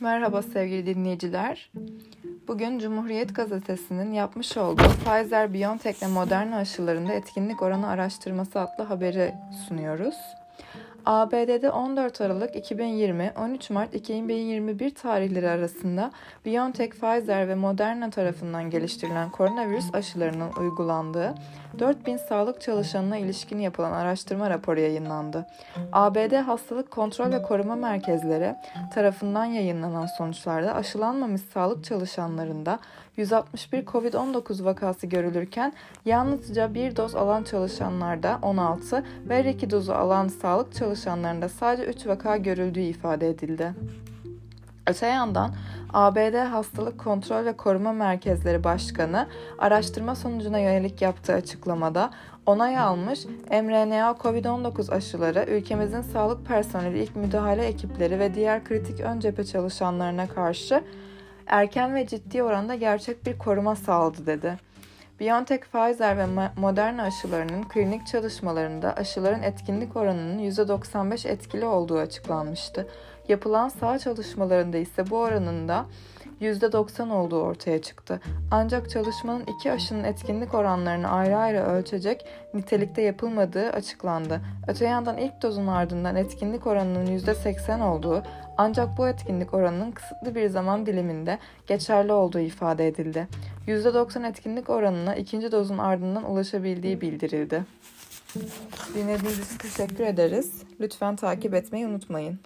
Merhaba sevgili dinleyiciler. Bugün Cumhuriyet Gazetesi'nin yapmış olduğu Pfizer-BioNTech ve Moderna aşılarında etkinlik oranı araştırması adlı haberi sunuyoruz. ABD'de 14 Aralık 2020 13 Mart 2021 tarihleri arasında BioNTech, Pfizer ve Moderna tarafından geliştirilen koronavirüs aşılarının uygulandığı 4000 sağlık çalışanına ilişkin yapılan araştırma raporu yayınlandı. ABD Hastalık Kontrol ve Koruma Merkezleri tarafından yayınlanan sonuçlarda aşılanmamış sağlık çalışanlarında 161 COVID-19 vakası görülürken yalnızca bir doz alan çalışanlarda 16 ve iki dozu alan sağlık çalışanlarında sadece 3 vaka görüldüğü ifade edildi. Öte yandan ABD Hastalık Kontrol ve Koruma Merkezleri Başkanı araştırma sonucuna yönelik yaptığı açıklamada onay almış mRNA COVID-19 aşıları ülkemizin sağlık personeli, ilk müdahale ekipleri ve diğer kritik ön cephe çalışanlarına karşı erken ve ciddi oranda gerçek bir koruma sağladı dedi. BioNTech, Pfizer ve Moderna aşılarının klinik çalışmalarında aşıların etkinlik oranının %95 etkili olduğu açıklanmıştı. Yapılan sağ çalışmalarında ise bu oranın da %90 olduğu ortaya çıktı. Ancak çalışmanın iki aşının etkinlik oranlarını ayrı ayrı ölçecek nitelikte yapılmadığı açıklandı. Öte yandan ilk dozun ardından etkinlik oranının %80 olduğu ancak bu etkinlik oranının kısıtlı bir zaman diliminde geçerli olduğu ifade edildi. %90 etkinlik oranına ikinci dozun ardından ulaşabildiği bildirildi. Dinlediğiniz için teşekkür ederiz. Lütfen takip etmeyi unutmayın.